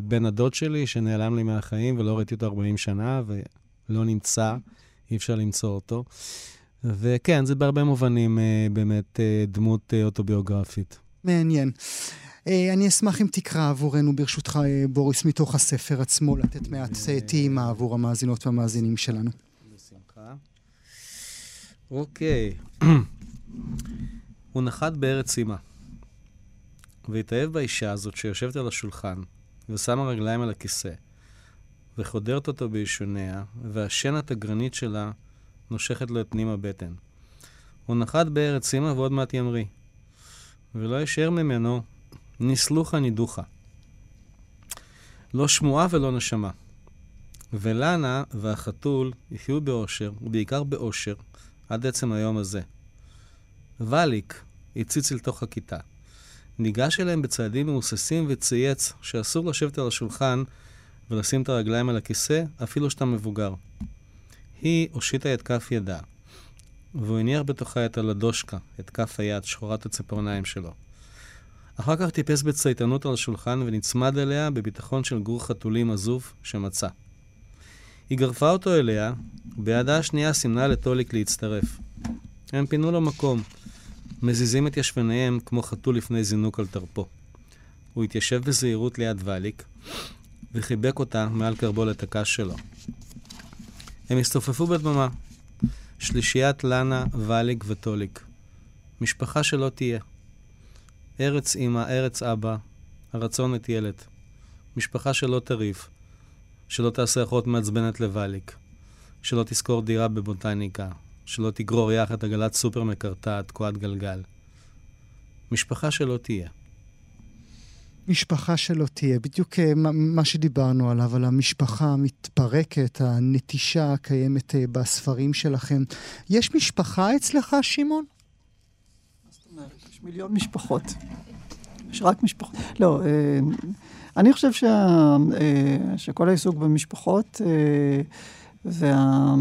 Speaker 7: בן הדוד שלי שנעלם לי מהחיים ולא ראיתי אותו 40 שנה, ולא נמצא, אי אפשר למצוא אותו. וכן, זה בהרבה מובנים אה, באמת אה, דמות אוטוביוגרפית.
Speaker 2: מעניין. אה, אני אשמח אם תקרא עבורנו, ברשותך, אה, בוריס, מתוך הספר עצמו, לתת מעט טעימה עבור המאזינות והמאזינים שלנו.
Speaker 7: בשמחה. אוקיי. <clears throat> הוא נחת בארץ אימה, והתאהב באישה הזאת שיושבת על השולחן, ושמה רגליים על הכיסא, וחודרת אותו בישוניה, והשן התגרנית שלה נושכת לו את פנים הבטן. הוא נחת בארץ אימה ועוד מעט ימריא, ולא יישאר ממנו נסלוחה נידוחה. לא שמועה ולא נשמה. ולנה והחתול יחיו באושר, ובעיקר באושר, עד עצם היום הזה. ואליק הציץ אל תוך הכיתה. ניגש אליהם בצעדים מהוססים וצייץ שאסור לשבת על השולחן ולשים את הרגליים על הכיסא, אפילו שאתה מבוגר. היא הושיטה את כף ידה, והוא הניח בתוכה את הלדושקה, את כף היד, שחורת הציפורניים שלו. אחר כך טיפס בצייתנות על השולחן ונצמד אליה בביטחון של גור חתולים עזוב שמצא. היא גרפה אותו אליה, בידה השנייה סימנה לטוליק להצטרף. הם פינו לו מקום, מזיזים את ישבניהם כמו חתול לפני זינוק על טרפו. הוא התיישב בזהירות ליד ואליק, וחיבק אותה מעל קרבולת הקש שלו. הם הסתופפו בדממה, שלישיית לנה, ואליק וטוליק. משפחה שלא תהיה. ארץ אמא, ארץ אבא, הרצון את ילד. משפחה שלא תריב, שלא תעשה אחות מעצבנת לוואליק, שלא תשכור דירה בבוטניקה, שלא תגרור יחד עגלת סופר מקרטעת, תקועת גלגל. משפחה שלא תהיה.
Speaker 2: משפחה שלא תהיה, בדיוק אה, מה- מה שדיברנו עליו, על המשפחה המתפרקת, הנטישה הקיימת אה, בספרים שלכם. יש משפחה אצלך, שמעון?
Speaker 8: יש מיליון משפחות. יש רק משפחות. לא, אה, אני חושב שה, אה, שכל העיסוק במשפחות אה, וה,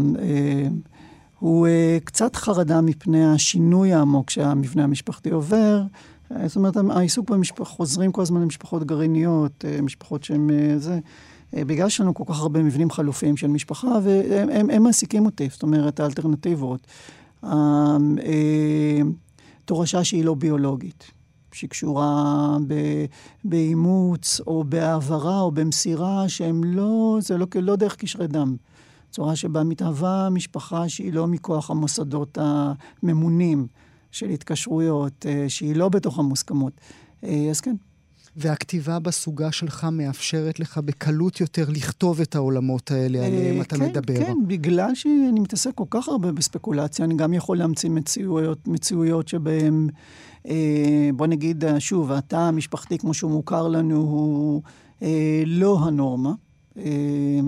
Speaker 8: הוא קצת חרדה מפני השינוי העמוק שהמבנה המשפחתי עובר. זאת אומרת, העיסוק במשפחות, חוזרים כל הזמן למשפחות גרעיניות, משפחות שהן זה. בגלל שיש לנו כל כך הרבה מבנים חלופיים של משפחה, והם הם, הם מעסיקים אותי, זאת אומרת, האלטרנטיבות. תורשה שהיא לא ביולוגית, שהיא קשורה ב- באימוץ או בהעברה או במסירה, שהם לא, זה לא, לא דרך קשרי דם. צורה שבה מתהווה משפחה שהיא לא מכוח המוסדות הממונים של התקשרויות, אה, שהיא לא בתוך המוסכמות. אה, אז כן,
Speaker 2: והכתיבה בסוגה שלך מאפשרת לך בקלות יותר לכתוב את העולמות האלה עליהם
Speaker 8: אה,
Speaker 2: אתה
Speaker 8: כן,
Speaker 2: מדבר.
Speaker 8: כן, בגלל שאני מתעסק כל כך הרבה בספקולציה, אני גם יכול להמציא מציאויות, מציאויות שבהן, אה, בוא נגיד, אה, שוב, התא המשפחתי כמו שהוא מוכר לנו הוא אה, לא הנורמה. אה,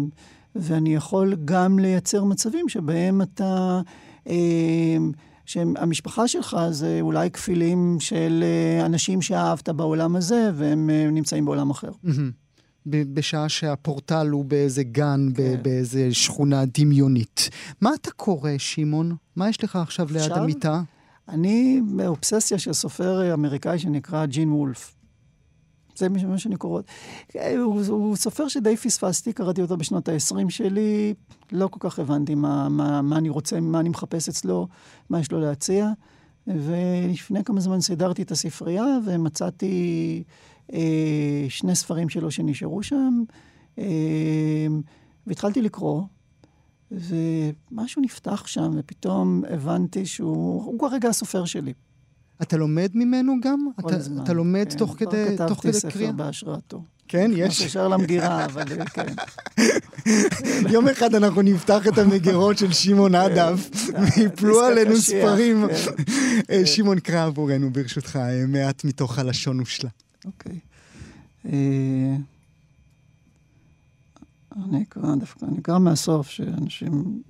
Speaker 8: ואני יכול גם לייצר מצבים שבהם אתה... אה, שהמשפחה שלך זה אולי כפילים של אה, אנשים שאהבת בעולם הזה, והם אה, נמצאים בעולם אחר.
Speaker 2: בשעה שהפורטל הוא באיזה גן,
Speaker 8: כן.
Speaker 2: באיזה שכונה דמיונית. מה אתה קורא, שמעון? מה יש לך עכשיו ליד
Speaker 8: עכשיו?
Speaker 2: המיטה?
Speaker 8: אני באובססיה של סופר אמריקאי שנקרא ג'ין וולף. זה מה שאני קורא. הוא, הוא סופר שדי פספסתי, קראתי אותו בשנות ה-20 שלי, לא כל כך הבנתי מה, מה, מה אני רוצה, מה אני מחפש אצלו, מה יש לו להציע. ולפני כמה זמן סידרתי את הספרייה ומצאתי אה, שני ספרים שלו שנשארו שם, אה, והתחלתי לקרוא. ומשהו נפתח שם, ופתאום הבנתי שהוא הוא כרגע הסופר שלי.
Speaker 2: אתה לומד ממנו גם?
Speaker 8: כל
Speaker 2: אתה,
Speaker 8: הזמן.
Speaker 2: אתה לומד
Speaker 8: כן,
Speaker 2: תוך
Speaker 8: כבר
Speaker 2: כדי, תוך
Speaker 8: כתבתי
Speaker 2: כדי
Speaker 8: ספר
Speaker 2: קריאה?
Speaker 8: בהשראתו.
Speaker 2: כן,
Speaker 8: יש.
Speaker 2: יש.
Speaker 8: ישר למגירה, אבל כן. <laughs>
Speaker 2: יום אחד אנחנו נפתח את המגירות של שמעון אדף, <laughs> ויפלו
Speaker 8: דיסק
Speaker 2: עלינו
Speaker 8: הקשיח,
Speaker 2: ספרים.
Speaker 8: כן.
Speaker 2: אה, שמעון, קרא עבורנו, ברשותך, אה, מעט מתוך הלשון ושלה.
Speaker 8: אוקיי. אה, אני אקרא דווקא, אני אקרא מהסוף, שאנשים...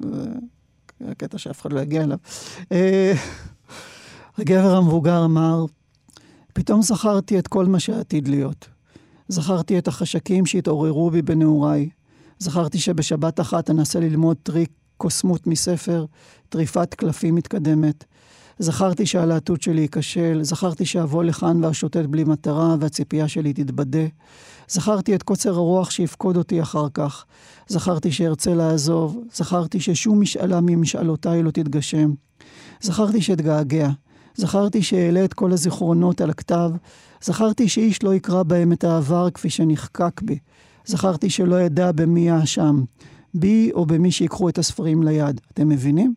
Speaker 8: זה הקטע שאף אחד לא יגיע אליו. הגבר המבוגר אמר, פתאום זכרתי את כל מה שעתיד להיות. זכרתי את החשקים שהתעוררו בי בנעוריי. זכרתי שבשבת אחת אנסה ללמוד טריק קוסמות מספר, טריפת קלפים מתקדמת. זכרתי שהלהטות שלי ייכשל, זכרתי שאבוא לכאן ואשוטט בלי מטרה, והציפייה שלי תתבדה. זכרתי את קוצר הרוח שיפקוד אותי אחר כך. זכרתי שארצה לעזוב, זכרתי ששום משאלה ממשאלותיי לא תתגשם. זכרתי שאתגעגע, זכרתי שאעלה את כל הזיכרונות על הכתב, זכרתי שאיש לא יקרא בהם את העבר כפי שנחקק בי. זכרתי שלא אדע במי האשם, בי או במי שיקחו את הספרים ליד. אתם מבינים?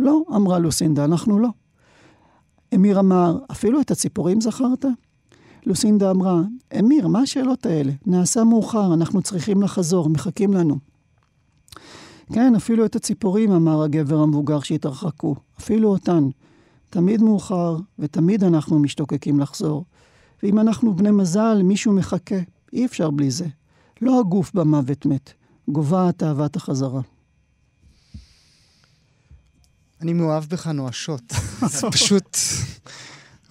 Speaker 8: לא, אמרה לוסינדה, אנחנו לא. אמיר אמר, אפילו את הציפורים זכרת? לוסינדה אמרה, אמיר, מה השאלות האלה? נעשה מאוחר, אנחנו צריכים לחזור, מחכים לנו. כן, אפילו את הציפורים, אמר הגבר המבוגר שהתרחקו. אפילו אותן. תמיד מאוחר, ותמיד אנחנו משתוקקים לחזור. ואם אנחנו בני מזל, מישהו מחכה. אי אפשר בלי זה. לא הגוף במוות מת, גובה תאוות החזרה.
Speaker 2: אני מאוהב בך נואשות. <laughs> זה פשוט...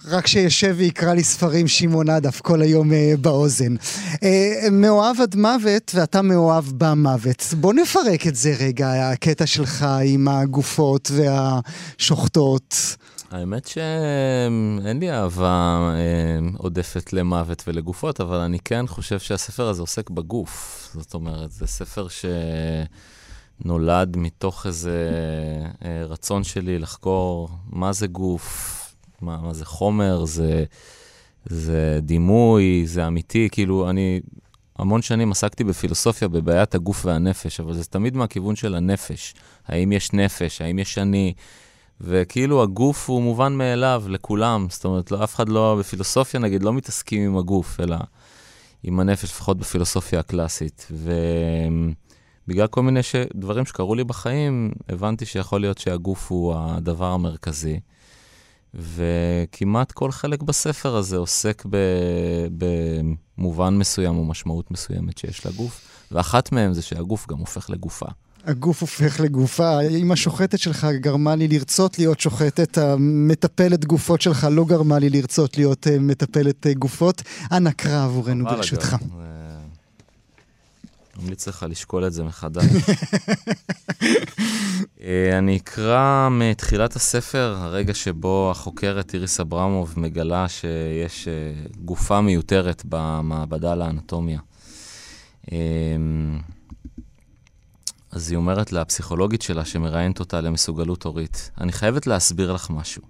Speaker 2: רק שישב ויקרא לי ספרים שמעון עדף כל היום uh, באוזן. Uh, מאוהב עד מוות, ואתה מאוהב במוות. בוא נפרק את זה רגע, הקטע שלך עם הגופות והשוחטות.
Speaker 6: האמת שאין לי אהבה אה, עודפת למוות ולגופות, אבל אני כן חושב שהספר הזה עוסק בגוף. זאת אומרת, זה ספר שנולד מתוך איזה אה, רצון שלי לחקור מה זה גוף, מה, מה זה חומר, זה, זה דימוי, זה אמיתי. כאילו, אני המון שנים עסקתי בפילוסופיה, בבעיית הגוף והנפש, אבל זה תמיד מהכיוון של הנפש. האם יש נפש, האם יש אני. וכאילו הגוף הוא מובן מאליו לכולם, זאת אומרת, לא, אף אחד לא, בפילוסופיה נגיד, לא מתעסקים עם הגוף, אלא עם הנפש, לפחות בפילוסופיה הקלאסית. ובגלל כל מיני ש... דברים שקרו לי בחיים, הבנתי שיכול להיות שהגוף הוא הדבר המרכזי. וכמעט כל חלק בספר הזה עוסק ב... במובן מסוים או משמעות מסוימת שיש לגוף, ואחת מהם זה שהגוף גם הופך לגופה.
Speaker 2: הגוף הופך לגופה. אם השוחטת שלך גרמה לי לרצות להיות שוחטת, המטפלת גופות שלך לא גרמה לי לרצות להיות uh, מטפלת uh, גופות. אנא קרא עבורנו ברשותך.
Speaker 6: ממליץ לך לשקול את זה מחדש. <laughs> אה, אני אקרא מתחילת הספר, הרגע שבו החוקרת איריס אברמוב מגלה שיש גופה מיותרת במעבדה לאנטומיה. אז היא אומרת לפסיכולוגית שלה, שמראיינת אותה למסוגלות הורית, אני חייבת להסביר לך משהו.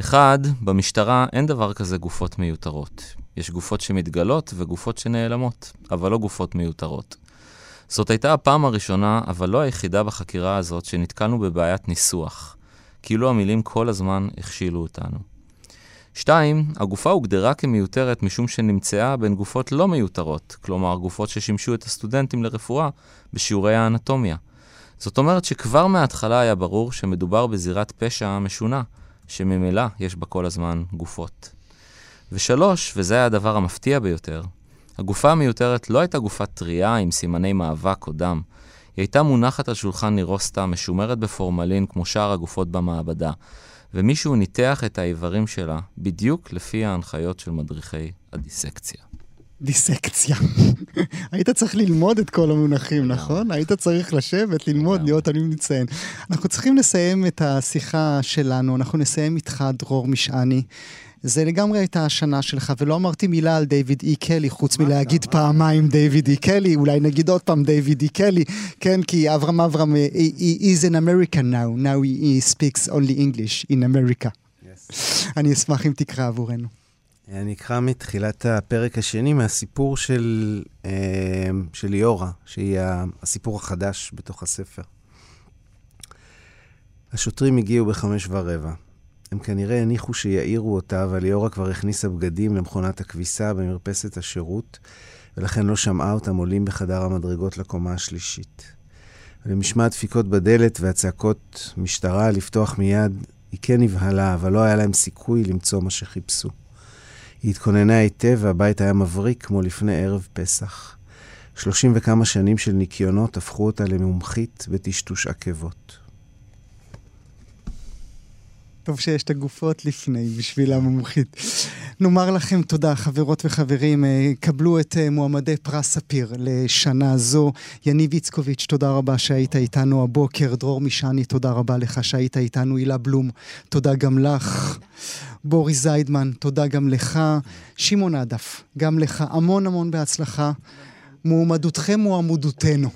Speaker 6: אחד, במשטרה אין דבר כזה גופות מיותרות. יש גופות שמתגלות וגופות שנעלמות, אבל לא גופות מיותרות. זאת הייתה הפעם הראשונה, אבל לא היחידה בחקירה הזאת, שנתקלנו בבעיית ניסוח. כאילו המילים כל הזמן הכשילו אותנו. שתיים, הגופה הוגדרה כמיותרת משום שנמצאה בין גופות לא מיותרות, כלומר גופות ששימשו את הסטודנטים לרפואה בשיעורי האנטומיה. זאת אומרת שכבר מההתחלה היה ברור שמדובר בזירת פשע משונה, שממילא יש בה כל הזמן גופות. ושלוש, וזה היה הדבר המפתיע ביותר, הגופה המיותרת לא הייתה גופה טריה עם סימני מאבק או דם. היא הייתה מונחת על שולחן נירוסטה, משומרת בפורמלין כמו שאר הגופות במעבדה, ומישהו ניתח את האיברים שלה בדיוק לפי ההנחיות של מדריכי הדיסקציה.
Speaker 2: דיסקציה. <laughs> היית צריך ללמוד את כל המונחים, נכון? היית צריך לשבת, ללמוד, להיות אני מציין. אנחנו צריכים לסיים את השיחה שלנו, אנחנו נסיים איתך, דרור משעני. זה לגמרי הייתה השנה שלך, ולא אמרתי מילה על דיוויד אי קלי, חוץ מלהגיד פעמיים דיוויד אי קלי, אולי נגיד עוד פעם דיוויד אי קלי, כן, כי אברהם אברהם, he is an American now, now he speaks only English in America. אני אשמח אם תקרא עבורנו.
Speaker 3: אני אקרא מתחילת הפרק השני מהסיפור של, אה, של ליאורה, שהיא הסיפור החדש בתוך הספר. השוטרים הגיעו בחמש ורבע. הם כנראה הניחו שיעירו אותה, אבל ליאורה כבר הכניסה בגדים למכונת הכביסה במרפסת השירות, ולכן לא שמעה אותם עולים בחדר המדרגות לקומה השלישית. ולמשמע הדפיקות בדלת והצעקות משטרה לפתוח מיד, היא כן נבהלה, אבל לא היה להם סיכוי למצוא מה שחיפשו. היא התכוננה היטב והבית היה מבריק כמו לפני ערב פסח. שלושים וכמה שנים של ניקיונות הפכו אותה למומחית בטשטוש עקבות.
Speaker 2: טוב שיש את הגופות לפני, בשביל המומחית. נאמר לכם תודה, חברות וחברים. אה, קבלו את אה, מועמדי פרס ספיר לשנה זו. יניב איצקוביץ', תודה רבה שהיית איתנו הבוקר. דרור מישני, תודה רבה לך שהיית איתנו. הילה בלום, תודה גם לך. בוריס זיידמן, תודה גם לך. שמעון עדף, גם לך המון המון בהצלחה. מועמדותכם מועמדותנו.